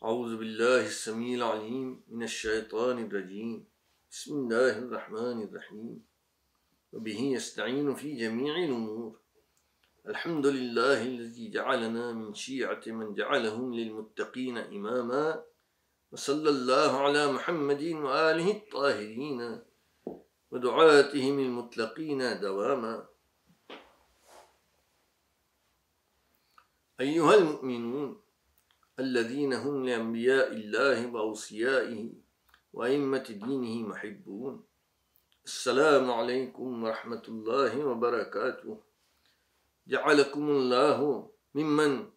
أعوذ بالله السميع العليم من الشيطان الرجيم. بسم الله الرحمن الرحيم. وبه يستعين في جميع الأمور. الحمد لله الذي جعلنا من شيعة من جعلهم للمتقين إماما. وصلى الله على محمد وآله الطاهرين. ودعاتهم المطلقين دواما. أيها المؤمنون الذين هم لأنبياء الله وأوصيائه وأئمة دينه محبون. السلام عليكم ورحمة الله وبركاته. جعلكم الله ممن؟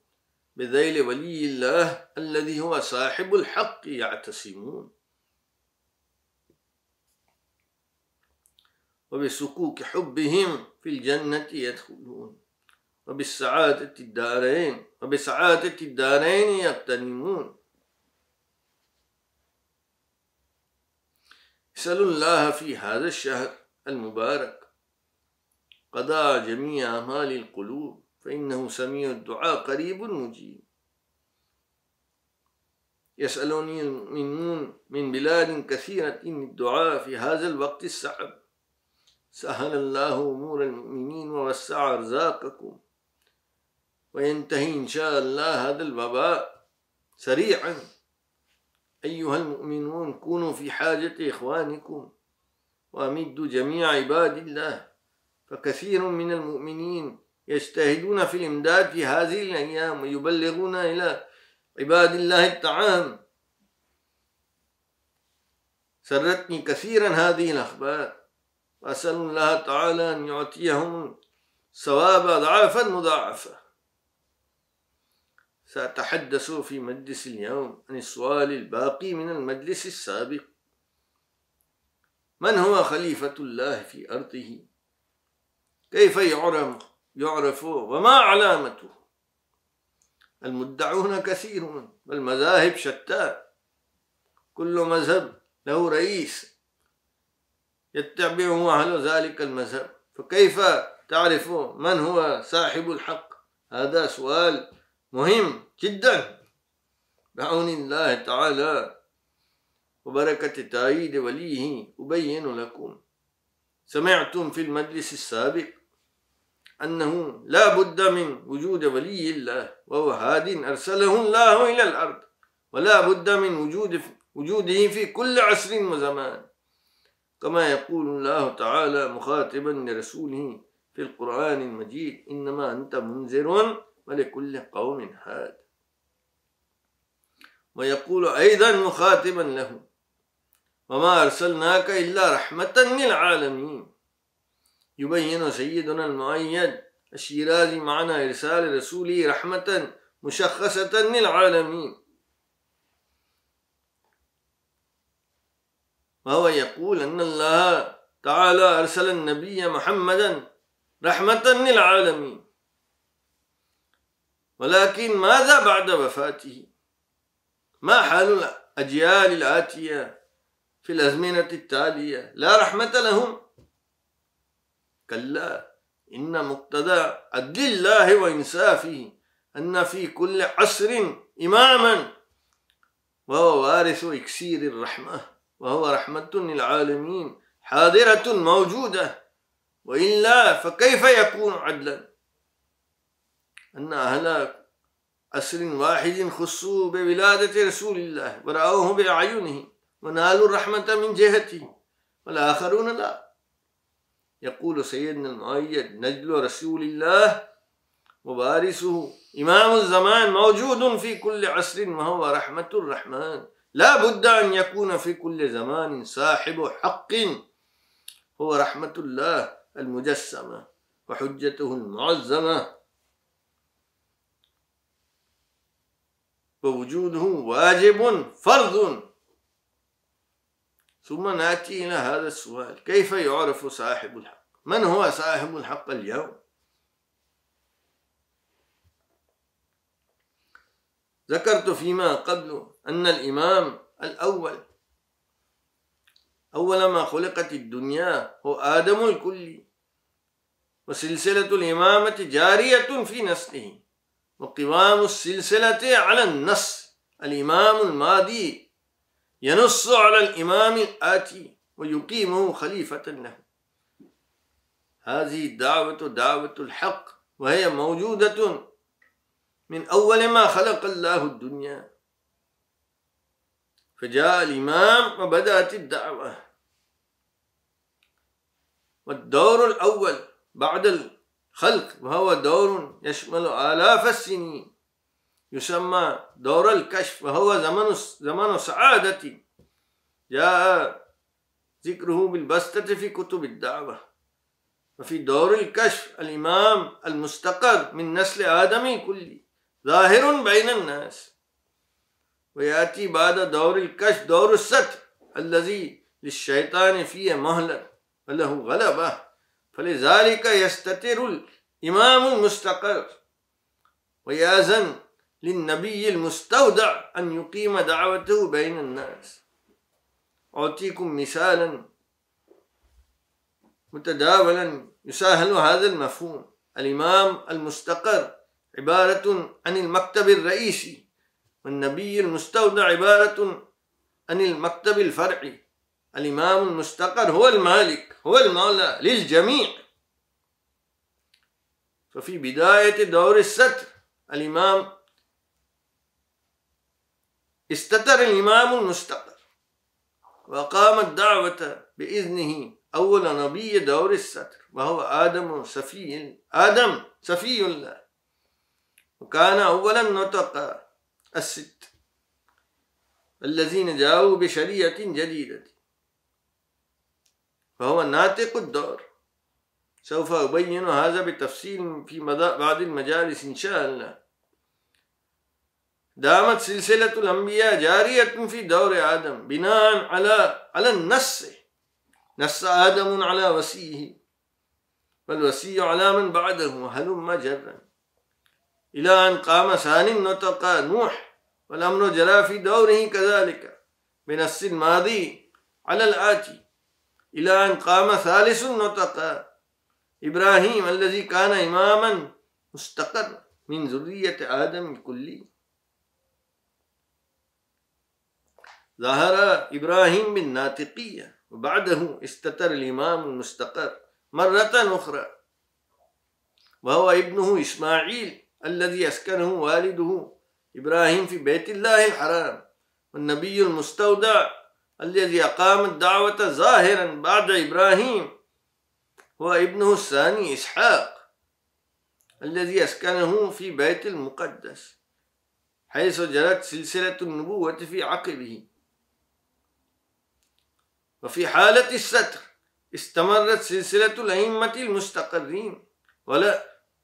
بذيل ولي الله الذي هو صاحب الحق يعتصمون. وبسكوك حبهم في الجنة يدخلون. وبالسعادة الدارين وبسعادة الدارين يغتنمون. اسألوا الله في هذا الشهر المبارك. قضاء جميع أعمال القلوب فإنه سميع الدعاء قريب مجيب. يسألني المؤمنون من بلاد كثيرة الدعاء في هذا الوقت الصعب سهل الله أمور المؤمنين ووسع أرزاقكم. وينتهي إن شاء الله هذا الوباء سريعا. أيها المؤمنون كونوا في حاجة إخوانكم وأمدوا جميع عباد الله. فكثير من المؤمنين يجتهدون في الإمداد في هذه الأيام ويبلغون إلى عباد الله الطعام. سرتني كثيرا هذه الأخبار وأسأل الله تعالى أن يعطيهم ثواب أضعافا مضاعفة. سأتحدث في مجلس اليوم عن السؤال الباقي من المجلس السابق. من هو خليفة الله في أرضه؟ كيف يعرف يعرف وما علامته؟ المدعون كثيرون والمذاهب شتى كل مذهب له رئيس يتبعه أهل ذلك المذهب. فكيف تعرف من هو صاحب الحق؟ هذا سؤال مهم جدا. بعون الله تعالى وبركة تأييد وليه أبين لكم. سمعتم في المجلس السابق أنه لا بد من وجود ولي الله وهو هاد أرسله الله إلى الأرض. ولا بد من وجود وجوده في كل عصر وزمان. كما يقول الله تعالى مخاطبا لرسوله في القرآن المجيد إنما أنت منذر ولكل قوم هاد ويقول أيضا مخاطبا له وما أرسلناك إلا رحمة للعالمين. يبين سيدنا المؤيد الشيرازي معنى إرسال رسوله رحمة مشخصة للعالمين. وهو يقول أن الله تعالى أرسل النبي محمدا رحمة للعالمين. ولكن ماذا بعد وفاته؟ ما حال الأجيال الآتية في الأزمنة التالية؟ لا رحمة لهم. كلا إن مقتضى عدل الله وإنصافه أن في كل عصر إماما وهو وارث إكسير الرحمة وهو رحمة للعالمين حاضرة موجودة وإلا فكيف يكون عدلا؟ أن أهل عصر واحد خصوا بولادة رسول الله ورأوه بأعينهم ونالوا الرحمة من جهته والآخرون لا. يقول سيدنا المؤيد نجل رسول الله وبارسه إمام الزمان موجود في كل عصر وهو رحمة الرحمن. لا بد أن يكون في كل زمان صاحب حق. هو رحمة الله المجسمة وحجته المعظمة. ووجوده واجب فرض. ثم ناتي إلى هذا السؤال كيف يعرف صاحب الحق؟ من هو صاحب الحق اليوم؟ ذكرت فيما قبل أن الإمام الأول أول ما خلقت الدنيا هو آدم الكلي وسلسلة الإمامة جارية في نسله. وقوام السلسلة على النص. الإمام الماضي ينص على الإمام الآتي ويقيمه خليفة له. هذه الدعوة دعوة الحق وهي موجودة من أول ما خلق الله الدنيا. فجاء الإمام وبدأت الدعوة. والدور الأول بعد الخلق وهو دور يشمل آلاف السنين. يسمى دور الكشف وهو زمن زمن سعادة. جاء ذكره بالبسطة في كتب الدعوة. وفي دور الكشف الإمام المستقر من نسل آدم الكلي ظاهر بين الناس. ويأتي بعد دور الكشف دور الستر الذي للشيطان فيه مهلة وله غلبة. فلذلك يستتر الإمام المستقر ويأذن للنبي المستودع أن يقيم دعوته بين الناس. أعطيكم مثالا متداولا يسهل هذا المفهوم. الإمام المستقر عبارة عن المكتب الرئيسي والنبي المستودع عبارة عن المكتب الفرعي. الإمام المستقر هو المالك هو المولى للجميع. ففي بداية دور الستر الإمام استتر الإمام المستقر وقام الدعوة بإذنه أول نبي دور الستر وهو آدم سفي آدم سفي الله. وكان أولا نطق الست الذين جاءوا بشريعة جديدة. فهو ناطق الدور سوف أبين هذا بتفصيل في بعض المجالس إن شاء الله. دامت سلسلة الأنبياء جارية في دور آدم بناء على على النص. نص آدم على وسيه والوسي على من بعده وهلم جرا. إلى أن قام ثاني النطق نوح والأمر جرى في دوره كذلك. بنص الماضي على الآتي. إلى أن قام ثالث النطق إبراهيم الذي كان إماما مستقر من ذرية آدم الكلي ظهر إبراهيم بالناطقية وبعده استتر الإمام المستقر مرة أخرى. وهو ابنه إسماعيل الذي أسكنه والده إبراهيم في بيت الله الحرام والنبي المستودع الذي أقام الدعوة ظاهرا بعد إبراهيم هو ابنه الثاني إسحاق الذي أسكنه في بيت المقدس حيث جرت سلسلة النبوة في عقبه. وفي حالة الستر استمرت سلسلة الأئمة المستقرين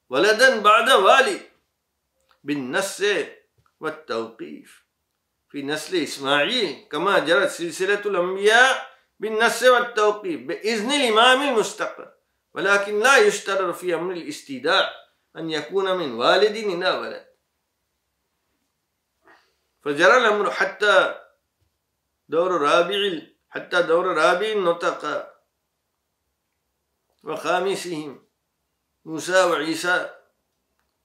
ولدا بعد والد بالنص والتوقيف. في نسل إسماعيل كما جرت سلسلة الأنبياء بالنص والتوقيف بإذن الإمام المستقر ولكن لا يشترط في أمر الاستيداع أن يكون من والد إلى ولد. فجرى الأمر حتى دور رابع حتى دور رابع النطق وخامسهم موسى وعيسى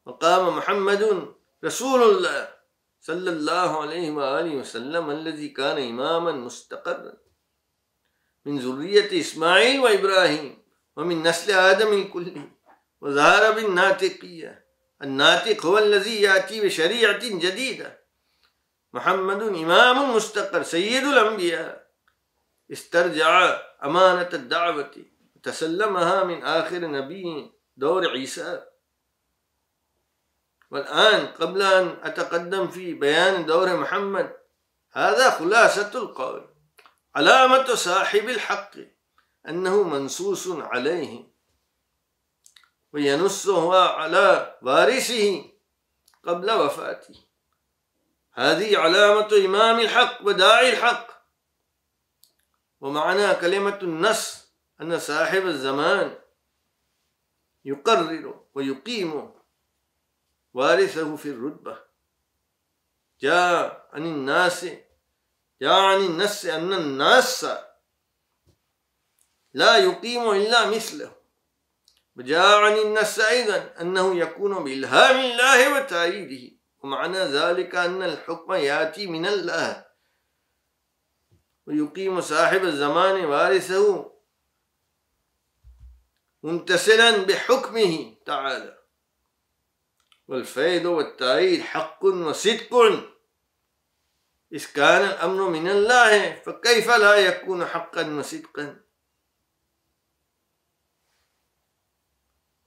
وقام محمد رسول الله. صلى الله عليه وآله وسلم الذي كان إماما مستقرا. من ذرية إسماعيل وإبراهيم ومن نسل آدم الكل وظهر بالناطقية. الناطق هو الذي يأتي بشريعة جديدة. محمد إمام مستقر. سيد الأنبياء. استرجع أمانة الدعوة. وتسلمها من آخر نبي دور عيسى. والآن قبل أن أتقدم في بيان دور محمد هذا خلاصة القول. علامة صاحب الحق أنه منصوص عليه وينصه على وارثه قبل وفاته. هذه علامة إمام الحق وداعي الحق. ومعنى كلمة النص أن صاحب الزمان يقرر ويقيم وارثه في الرتبة. جاء عن الناس جاء عن الناس أن الناس لا يقيم إلا مثله. وجاء عن الناس أيضا أنه يكون بإلهام الله وتأييده. ومعنى ذلك أن الحكم يأتي من الله. ويقيم صاحب الزمان وارثه ممتثلا بحكمه تعالى. والفيض والتأييد حق وصدق. إذ كان الأمر من الله فكيف لا يكون حقا وصدقا؟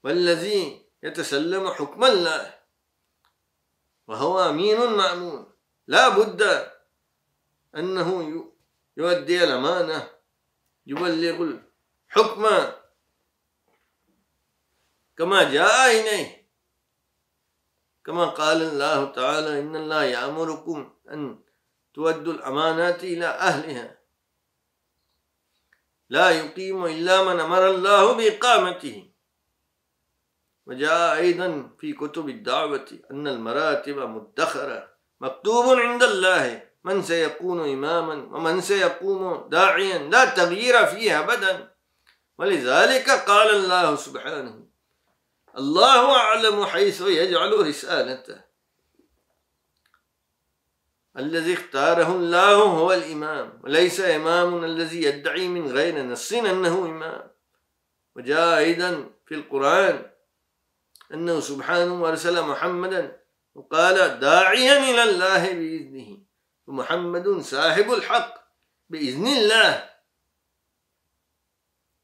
والذي يتسلم حكم الله وهو أمين مأمون. لا بد أنه يؤدي الأمانة يبلغ الحكم. كما جاء إليه كما قال الله تعالى إن الله يأمركم أن تودوا الأمانات إلى أهلها. لا يقيم إلا من أمر الله بإقامته. وجاء أيضا في كتب الدعوة أن المراتب مدخرة مكتوب عند الله من سيكون إماما ومن سيقوم داعيا لا تغيير فيه أبدا. ولذلك قال الله سبحانه الله أعلم حيث يجعل رسالته الذي اختاره الله هو الإمام. وليس إمام الذي يدعي من غير نص أنه إمام. وجاء أيضا في القرآن. أنه سبحانه أرسل محمدا. وقال داعيا إلى الله بإذنه. ومحمد صاحب الحق. بإذن الله.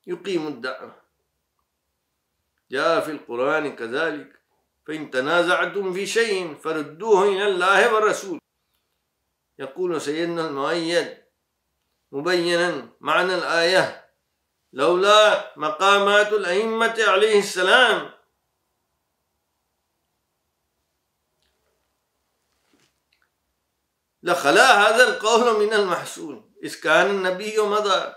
يقيم الدعوة. جاء في القرآن كذلك. فإن تنازعتم في شيء فردوه إلى الله والرسول. يقول سيدنا المؤيد مبينا معنى الآية لولا مقامات الأئمة عليه السلام. لخلا هذا القول من المحسون إذ كان النبي مضى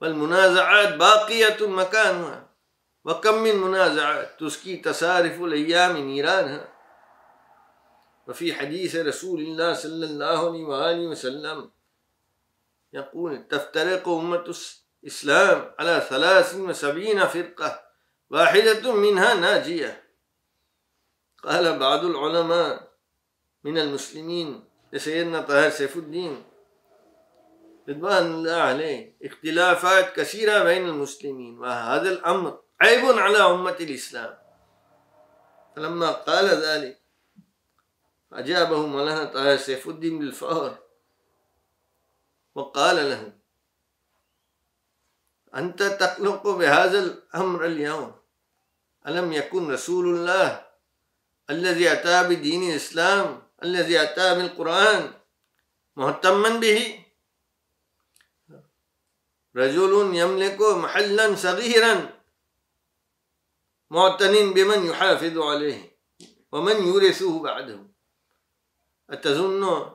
والمنازعات باقية مكانها. وكم من منازعات تسكي تسارف الأيام نيرانها. وفي حديث رسول الله صلى الله عليه وآله وسلم يقول تفترق أمة الإسلام على ثلاث وسبعين فرقة واحدة منها ناجية. قال بعض العلماء من المسلمين لسيدنا طاهر سيف الدين رضوان الله عليه اختلافات كثيرة بين المسلمين وهذا الأمر عيب على أمة الإسلام. فلما قال ذلك أجابه مولانا طاهر سيف الدين بالفار وقال له أنت تقلق بهذا الأمر اليوم؟ ألم يكن رسول الله الذي أتى بدين الإسلام الذي أتى بالقرآن مهتما به؟ رجل يملك محلا صغيرا. معتن بمن يحافظ عليه ومن يورثه بعده. أتظن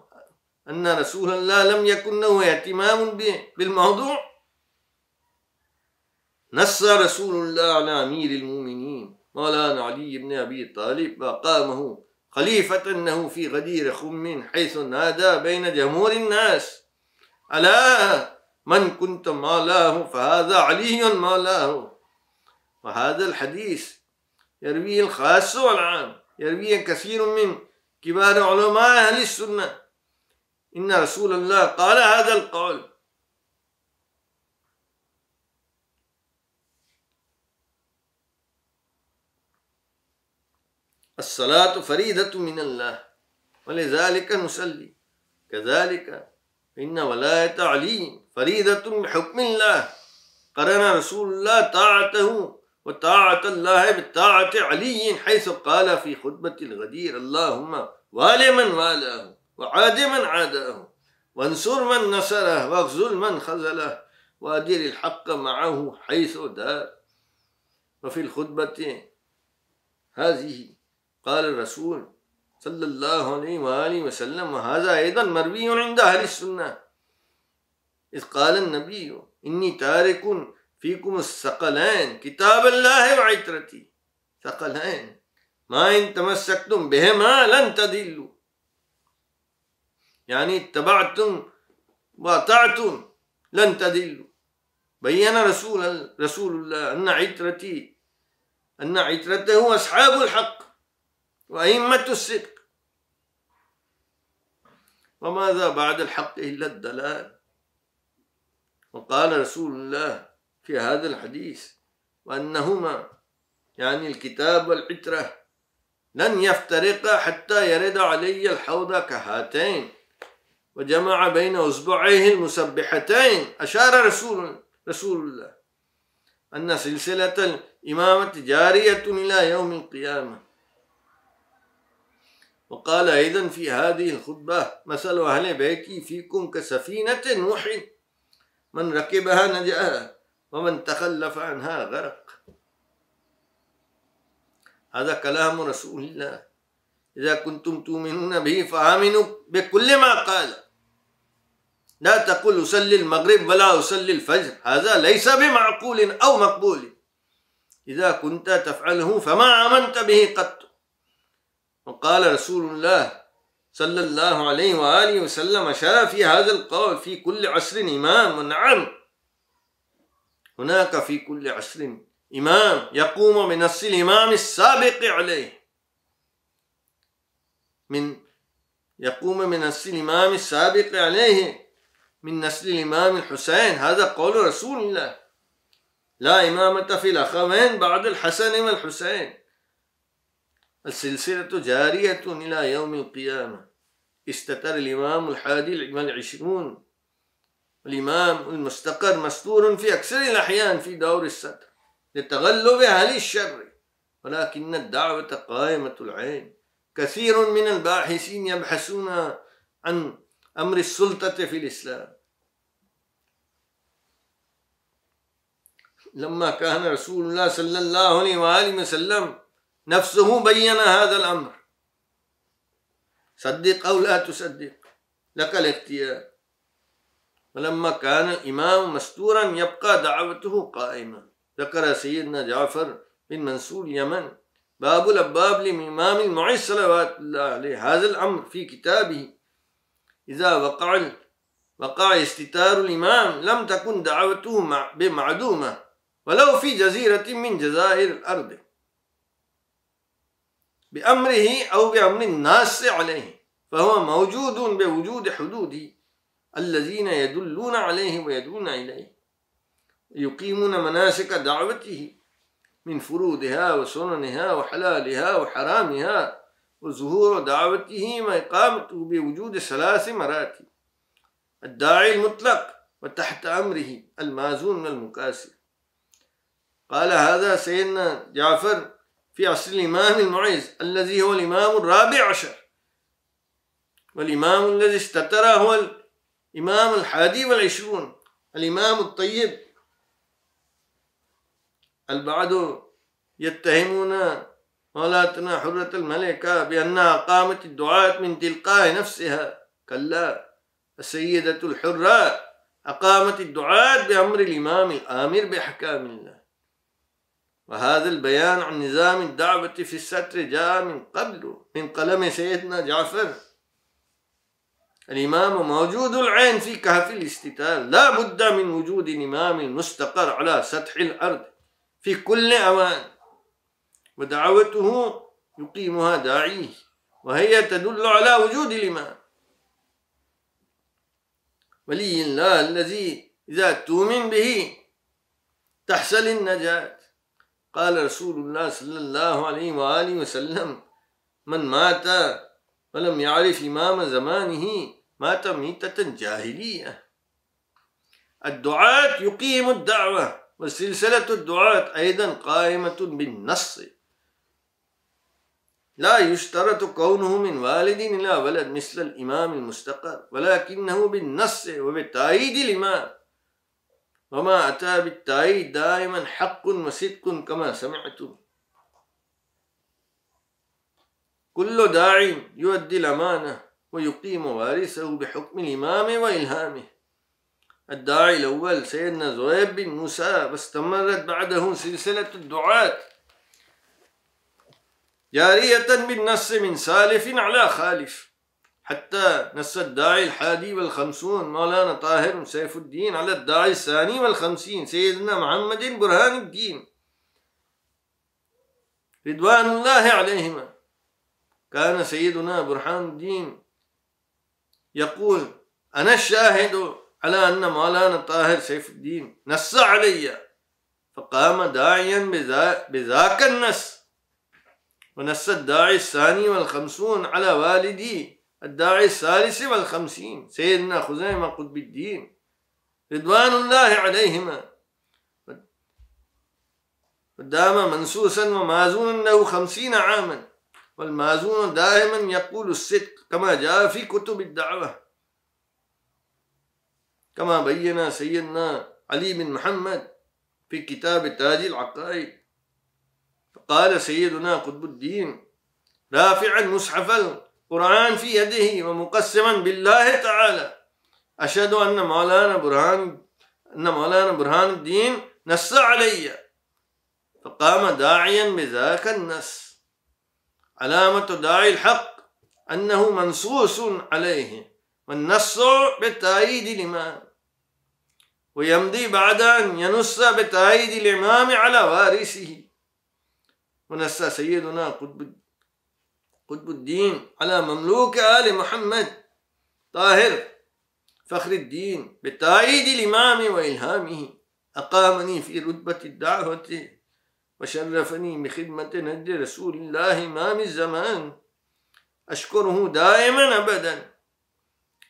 أن رسول الله لم يكن له اهتمام بالموضوع؟ نص رسول الله على أمير المؤمنين مولانا علي بن أبي طالب وقامه خليفة أنه في غدير خم حيث نادى بين جمهور الناس. ألا من كنت مولاه فهذا علي مولاه. وهذا الحديث يرويه الخاص والعام يرويه كثير من كبار علماء أهل السنة. إن رسول الله قال هذا القول. الصلاة فريدة من الله ولذلك نصلي. كذلك إن ولاية علي فريدة بحكم الله. قرن رسول الله طاعته وطاعة الله بطاعة علي حيث قال في خطبة الغدير اللهم وال من والاه وعاد من عاداه وانصر من نصره واخذل من خذله وأدر الحق معه حيث دار وفي الخطبة هذه قال الرسول صلى الله عليه وآله وسلم وهذا أيضا مروي عند أهل السنة. إذ قال النبي إني تارك فيكم الثقلين كتاب الله وعترتي. ثقلين ما إن تمسكتم بهما لن تدلوا. يعني اتبعتم واطعتم لن تدلوا. بين رسول رسول الله أن عترتي أن عترته أصحاب الحق وأئمة الصدق. وماذا بعد الحق إلا الدلال؟ وقال رسول الله في هذا الحديث وأنهما يعني الكتاب والعترة لن يفترقا حتى يرد علي الحوض كهاتين وجمع بين أصبعيه المسبحتين أشار رسول رسول الله أن سلسلة الإمامة جارية إلى يوم القيامة. وقال أيضا في هذه الخطبة مثل أهل بيتي فيكم كسفينة نوح من ركبها نجأ ومن تخلف عنها غرق. هذا كلام رسول الله. إذا كنتم تؤمنون به فآمنوا بكل ما قال. لا تقل أصلي المغرب ولا أصلي الفجر. هذا ليس بمعقول أو مقبول. إذا كنت تفعله فما آمنت به قط. وقال رسول الله صلى الله عليه وآله وسلم أشار في هذا القول في كل عصر إمام. ونعم هناك في كل عصر إمام يقوم بنص الإمام السابق عليه. من يقوم بنص الإمام السابق عليه. من نسل الإمام الحسين. هذا قول رسول الله. لا إمامة في الأخوين بعد الحسن والحسين. السلسلة جارية إلى يوم القيامة. استتر الإمام الحادي والعشرون. الإمام المستقر مستور في أكثر الأحيان في دور الستر لتغلب أهل الشر ولكن الدعوة قائمة العين. كثير من الباحثين يبحثون عن أمر السلطة في الإسلام. لما كان رسول الله صلى الله عليه وآله وسلم نفسه بين هذا الأمر. صدق أو لا تصدق لك الاختيار. ولما كان الإمام مستورا يبقى دعوته قائمة ذكر سيدنا جعفر بن منصور اليمن باب الأبواب للإمام المعز صلوات الله عليه. هذا الأمر في كتابه. إذا وقع وقع استتار الإمام لم تكن دعوته بمعدومة ولو في جزيرة من جزائر الأرض. بأمره أو بأمر الناس عليه. فهو موجود بوجود حدوده. الذين يدلون عليه ويدعون إليه. يقيمون مناسك دعوته من فروضها وسننها وحلالها وحرامها وظهور دعوته وإقامته بوجود ثلاث مراتب. الداعي المطلق وتحت أمره المازون والمكاسر قال هذا سيدنا جعفر في عصر الإمام المعز الذي هو الإمام الرابع عشر. والإمام الذي استتر هو الإمام الحادي والعشرون الإمام الطيب. البعض يتهمون مولاتنا حرة الملكة بأنها قامت الدعاة من تلقاء نفسها؟ كلا السيدة الحرة أقامت الدعاة بأمر الإمام الآمر بأحكام الله. وهذا البيان عن نظام الدعوة في الستر جاء من قبل من قلم سيدنا جعفر. الإمام موجود العين في كهف الاستتال. لا بد من وجود إمام مستقر على سطح الأرض في كل أوان. ودعوته يقيمها داعيه وهي تدل على وجود الإمام. ولي الله الذي إذا تؤمن به تحصل النجاة. قال رسول الله صلى الله عليه وآله وسلم من مات ولم يعرف إمام زمانه مات ميتة جاهلية. الدعاة يقيم الدعوة وسلسلة الدعاة أيضا قائمة بالنص. لا يشترط كونه من والد إلى ولد مثل الإمام المستقر ولكنه بالنص وبتأييد الإمام وما أتى بالتأييد دائما حق وصدق كما سمعتم. كل داع يؤدي الأمانة. ويقيم وارثه بحكم الإمام وإلهامه. الداعي الأول سيدنا زهيب بن موسى واستمرت بعده سلسلة الدعاة. جارية بالنص من سالف على خالف. حتى نص الداعي الحادي والخمسون مولانا طاهر سيف الدين على الداعي الثاني والخمسين سيدنا محمد برهان الدين. رضوان الله عليهما. كان سيدنا برهان الدين يقول أنا الشاهد على أن مولانا طاهر سيف الدين. نص علي. فقام داعيا بذاك النص. ونص الداعي الثاني والخمسون على والدي. الداعي الثالث والخمسين. سيدنا خزيمة قطب الدين. رضوان الله عليهما. ودام منسوسا ومازونا له خمسين عاما. والمازون دائما يقول الصدق كما جاء في كتب الدعوة. كما بين سيدنا علي بن محمد في كتاب تاج العقائد. فقال سيدنا قطب الدين رافعا مصحف القرآن في يده ومقسما بالله تعالى. أشهد أن مولانا برهان أن مولانا برهان الدين نص علي. فقام داعيا بذاك النص. علامة داعي الحق أنه منصوص عليه والنص بالتأييد الإمام ويمضي بعد أن ينص بتأييد الإمام على وارثه. ونص سيدنا قطب قطب الدين على مملوك آل محمد طاهر فخر الدين بتأييد الإمام وإلهامه. أقامني في رتبة الدعوة. وشرفني بخدمة نجد رسول الله إمام الزمان. أشكره دائما أبدا.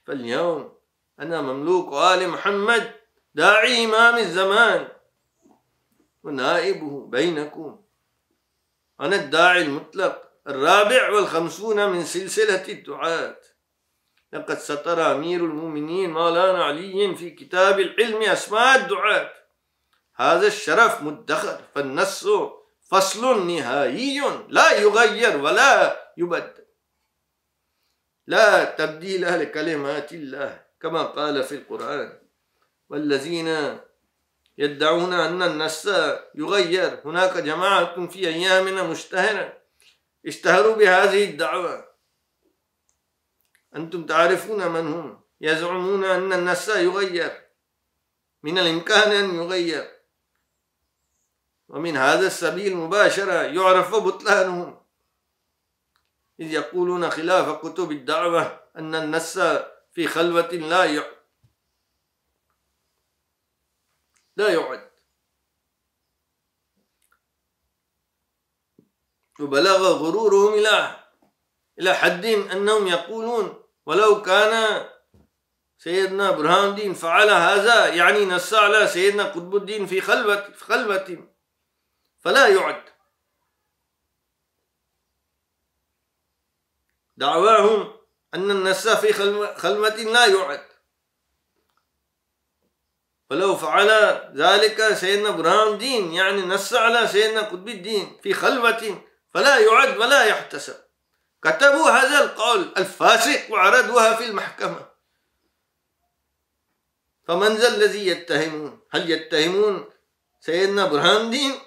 فاليوم أنا مملوك آل محمد داعي إمام الزمان. ونائبه بينكم. أنا الداعي المطلق الرابع والخمسون من سلسلة الدعاة. لقد سطر أمير المؤمنين مولانا علي في كتاب العلم أسماء الدعاة. هذا الشرف مدخر فالنص فصل نهائي. لا يغير ولا يبدل. لا تبديل لكلمات الله كما قال في القرآن والذين يدعون أن النص يغير. هناك جماعة في أيامنا مشتهرة اشتهروا بهذه الدعوة. أنتم تعرفون من هم؟ يزعمون أن النص يغير. من الإمكان أن يغير. ومن هذا السبيل مباشرة يعرف بطلانهم إذ يقولون خلاف كتب الدعوة أن النص في خلوة لا لا يعد. وبلغ غرورهم إلى إلى حد أنهم يقولون ولو كان سيدنا برهان الدين فعل هذا يعني نص على سيدنا قطب الدين في خلوة في خلوة. فلا يعد. دعواهم أن النص في خلوة لا يعد. ولو فعل ذلك سيدنا برهان الدين يعني نص على سيدنا قطب الدين في خلوة فلا يعد ولا يحتسب. كتبوا هذا القول الفاسق وعرضوها في المحكمة. فمن ذا الذي يتهمون؟ هل يتهمون سيدنا برهان الدين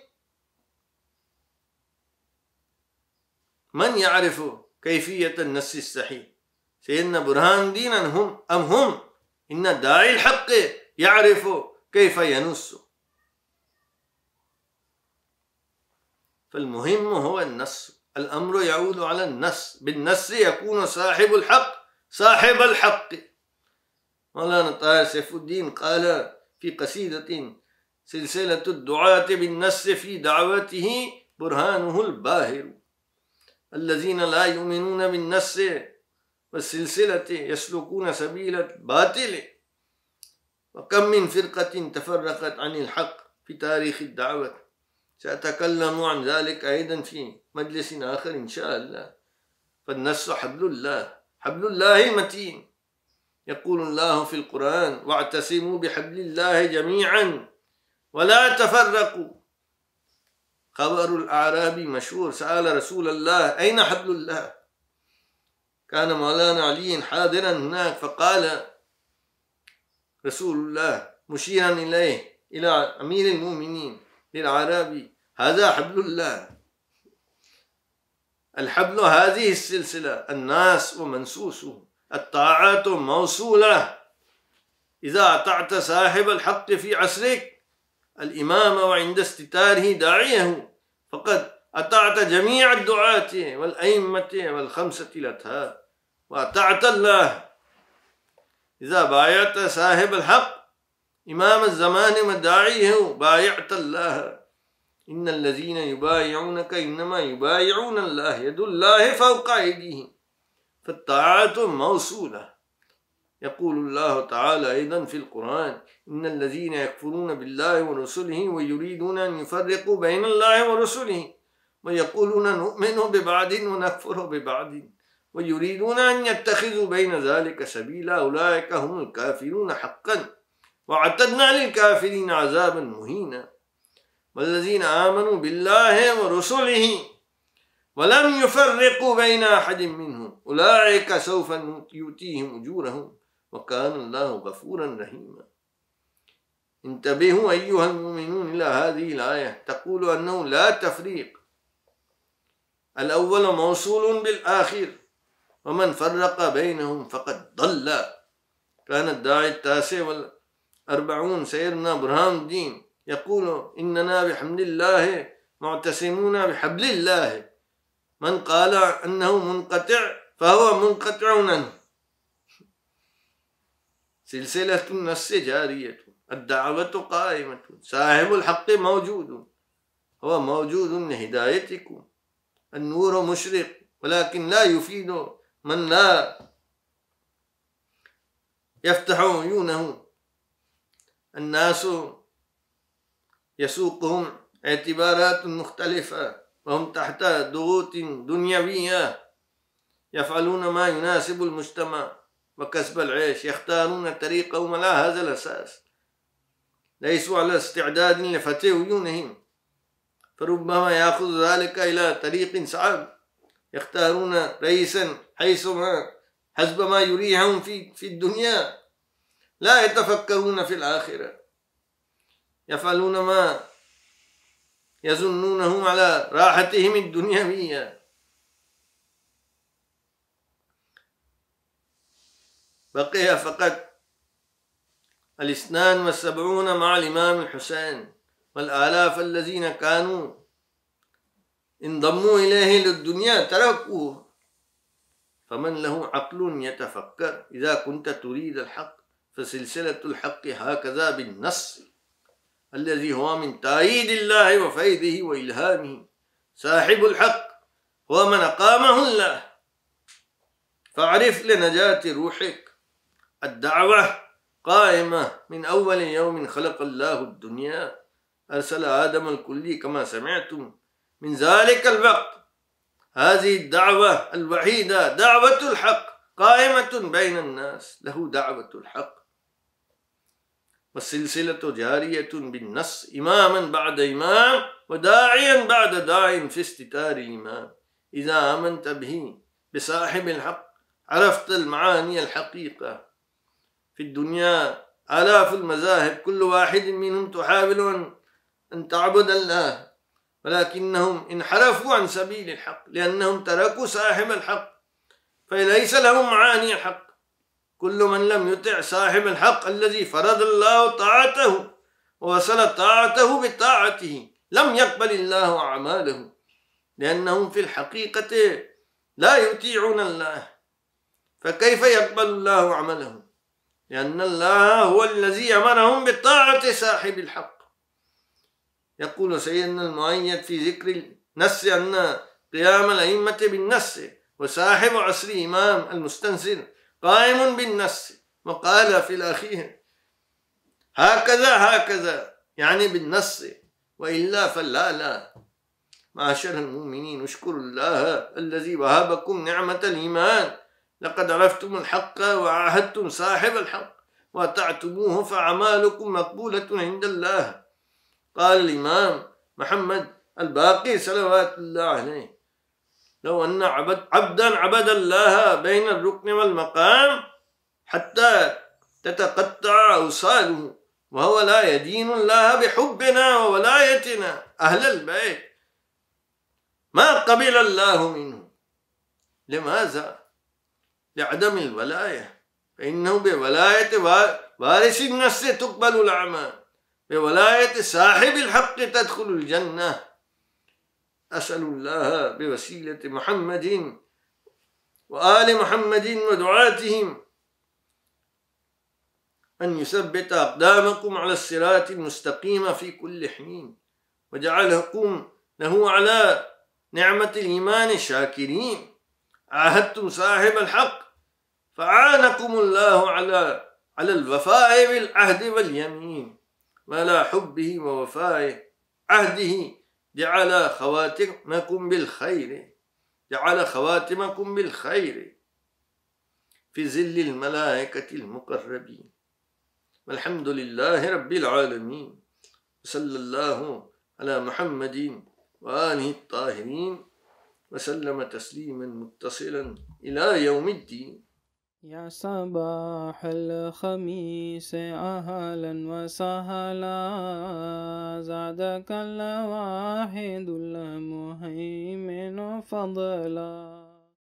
من يعرف كيفية النص الصحيح؟ سيدنا برهان الدين هم أم هم؟ إن داعي الحق يعرف كيف ينص. فالمهم هو النص. الأمر يعود على النص. بالنص يكون صاحب الحق صاحب الحق. مولانا طاهر سيف الدين قال في قصيدة سلسلة الدعاة بالنص في دعوته برهانه الباهر. الذين لا يؤمنون بالنص والسلسلة يسلكون سبيل الباطل. وكم من فرقة تفرقت عن الحق في تاريخ الدعوة. سأتكلم عن ذلك أيضا في مجلس آخر إن شاء الله. فالنص حبل الله حبل الله متين يقول الله في القرآن واعتصموا بحبل الله جميعا ولا تفرقوا. خبر الأعرابي مشهور. سأل رسول الله أين حبل الله؟ كان مولانا علي حاضرا هناك فقال رسول الله مشيرا إليه إلى أمير المؤمنين للعربي هذا حبل الله. الحبل هذه السلسلة الناس ومنسوسه الطاعات موصولة. إذا أطعت صاحب الحق في عصرك الإمام وعند استتاره داعيه. فقد أطعت جميع الدعاة والأئمة والخمسة الأطهار وأطعت الله. إذا بايعت صاحب الحق إمام الزمان وداعيه بايعت الله. إن الذين يبايعونك إنما يبايعون الله. يد الله فوق أيديهم. فالطاعة موصولة. يقول الله تعالى أيضا في القرآن إن الذين يكفرون بالله ورسله ويريدون أن يفرقوا بين الله ورسله ويقولون نؤمن ببعض ونكفر ببعض ويريدون أن يتخذوا بين ذلك سبيلا أولئك هم الكافرون حقا وعتدنا للكافرين عذابا مهينا. والذين آمنوا بالله ورسله ولم يفرقوا بين أحد منهم أولئك سوف يؤتيهم أجورهم. وكان الله غفورا رحيما. انتبهوا أيها المؤمنون إلى هذه الآية. تقول أنه لا تفريق. الأول موصول بالآخر. ومن فرق بينهم فقد ضل. كان الداعي التاسع والأربعون سيدنا برهان الدين. يقول إننا بحمد الله معتصمون بحبل الله. من قال أنه منقطع فهو منقطع عنه سلسلة النص جارية الدعوة قائمة صاحب الحق موجود. هو موجود لهدايتكم النور مشرق ولكن لا يفيد من لا يفتح عيونه. الناس يسوقهم اعتبارات مختلفة وهم تحت ضغوط دنيوية. يفعلون ما يناسب المجتمع. وكسب العيش يختارون طريقهم على هذا الأساس. ليسوا على استعداد لفتح عيونهم. فربما يأخذ ذلك إلى طريق صعب. يختارون رئيسا حيثما حسب ما يريحهم في في الدنيا. لا يتفكرون في الآخرة. يفعلون ما يظنونه على راحتهم الدنيوية. بقي فقط الاثنان والسبعون مع الإمام الحسين والآلاف الذين كانوا انضموا إليه للدنيا تركوه. فمن له عقل يتفكر. إذا كنت تريد الحق فسلسلة الحق هكذا بالنص. الذي هو من تأييد الله وفيده وإلهامه. صاحب الحق هو من أقامه الله. فاعرف لنجاة روحك الدعوة قائمة من أول يوم خلق الله الدنيا. أرسل آدم الكلي كما سمعتم من ذلك الوقت. هذه الدعوة الوحيدة دعوة الحق قائمة بين الناس له دعوة الحق. والسلسلة جارية بالنص إماما بعد إمام وداعيا بعد داع في استتار الإمام. إذا آمنت به بصاحب الحق عرفت المعاني الحقيقة. في الدنيا آلاف المذاهب كل واحد منهم تحاول أن تعبد الله. ولكنهم انحرفوا عن سبيل الحق لأنهم تركوا صاحب الحق. فليس لهم معاني الحق كل من لم يطع صاحب الحق الذي فرض الله طاعته ووصل طاعته بطاعته لم يقبل الله أعماله لأنهم في الحقيقة لا يطيعون الله. فكيف يقبل الله عملهم لأن الله هو الذي أمرهم بطاعة صاحب الحق. يقول سيدنا المؤيد في ذكر النص أن قيام الأئمة بالنص وصاحب عصر إمام المستنصر قائم بالنص. وقال في الأخير هكذا هكذا يعني بالنص. وإلا فلا لا. معاشر المؤمنين اشكروا الله الذي وهبكم نعمة الإيمان. لقد عرفتم الحق وعاهدتم صاحب الحق وأطعتموه فأعمالكم مقبولة عند الله. قال الإمام محمد الباقي صلوات الله عليه. لو أن عبد عبدا عبد الله بين الركن والمقام حتى تتقطع أوصاله وهو لا يدين الله بحبنا وولايتنا أهل البيت. ما قبل الله منه. لماذا؟ لعدم الولاية. فإنه بولاية وارث النفس تقبل الأعمال بولاية صاحب الحق تدخل الجنة. أسأل الله بوسيلة محمد وآل محمد ودعاتهم أن يثبت أقدامكم على الصراط المستقيم في كل حين. وجعلكم له على نعمة الإيمان شاكرين. عاهدتم صاحب الحق فعانكم الله على على الوفاء بالعهد واليمين. وعلى حبه ووفائه عهده جعل خواتمكم بالخير جعل خواتمكم بالخير. في ظل الملائكة المقربين والحمد لله رب العالمين صلى الله على محمد وآله الطاهرين. وسلم تسليما متصلا إلى يوم الدين. يا صباح الخميس أهلا وسهلا. زادك الواحد المهيمن فضلا.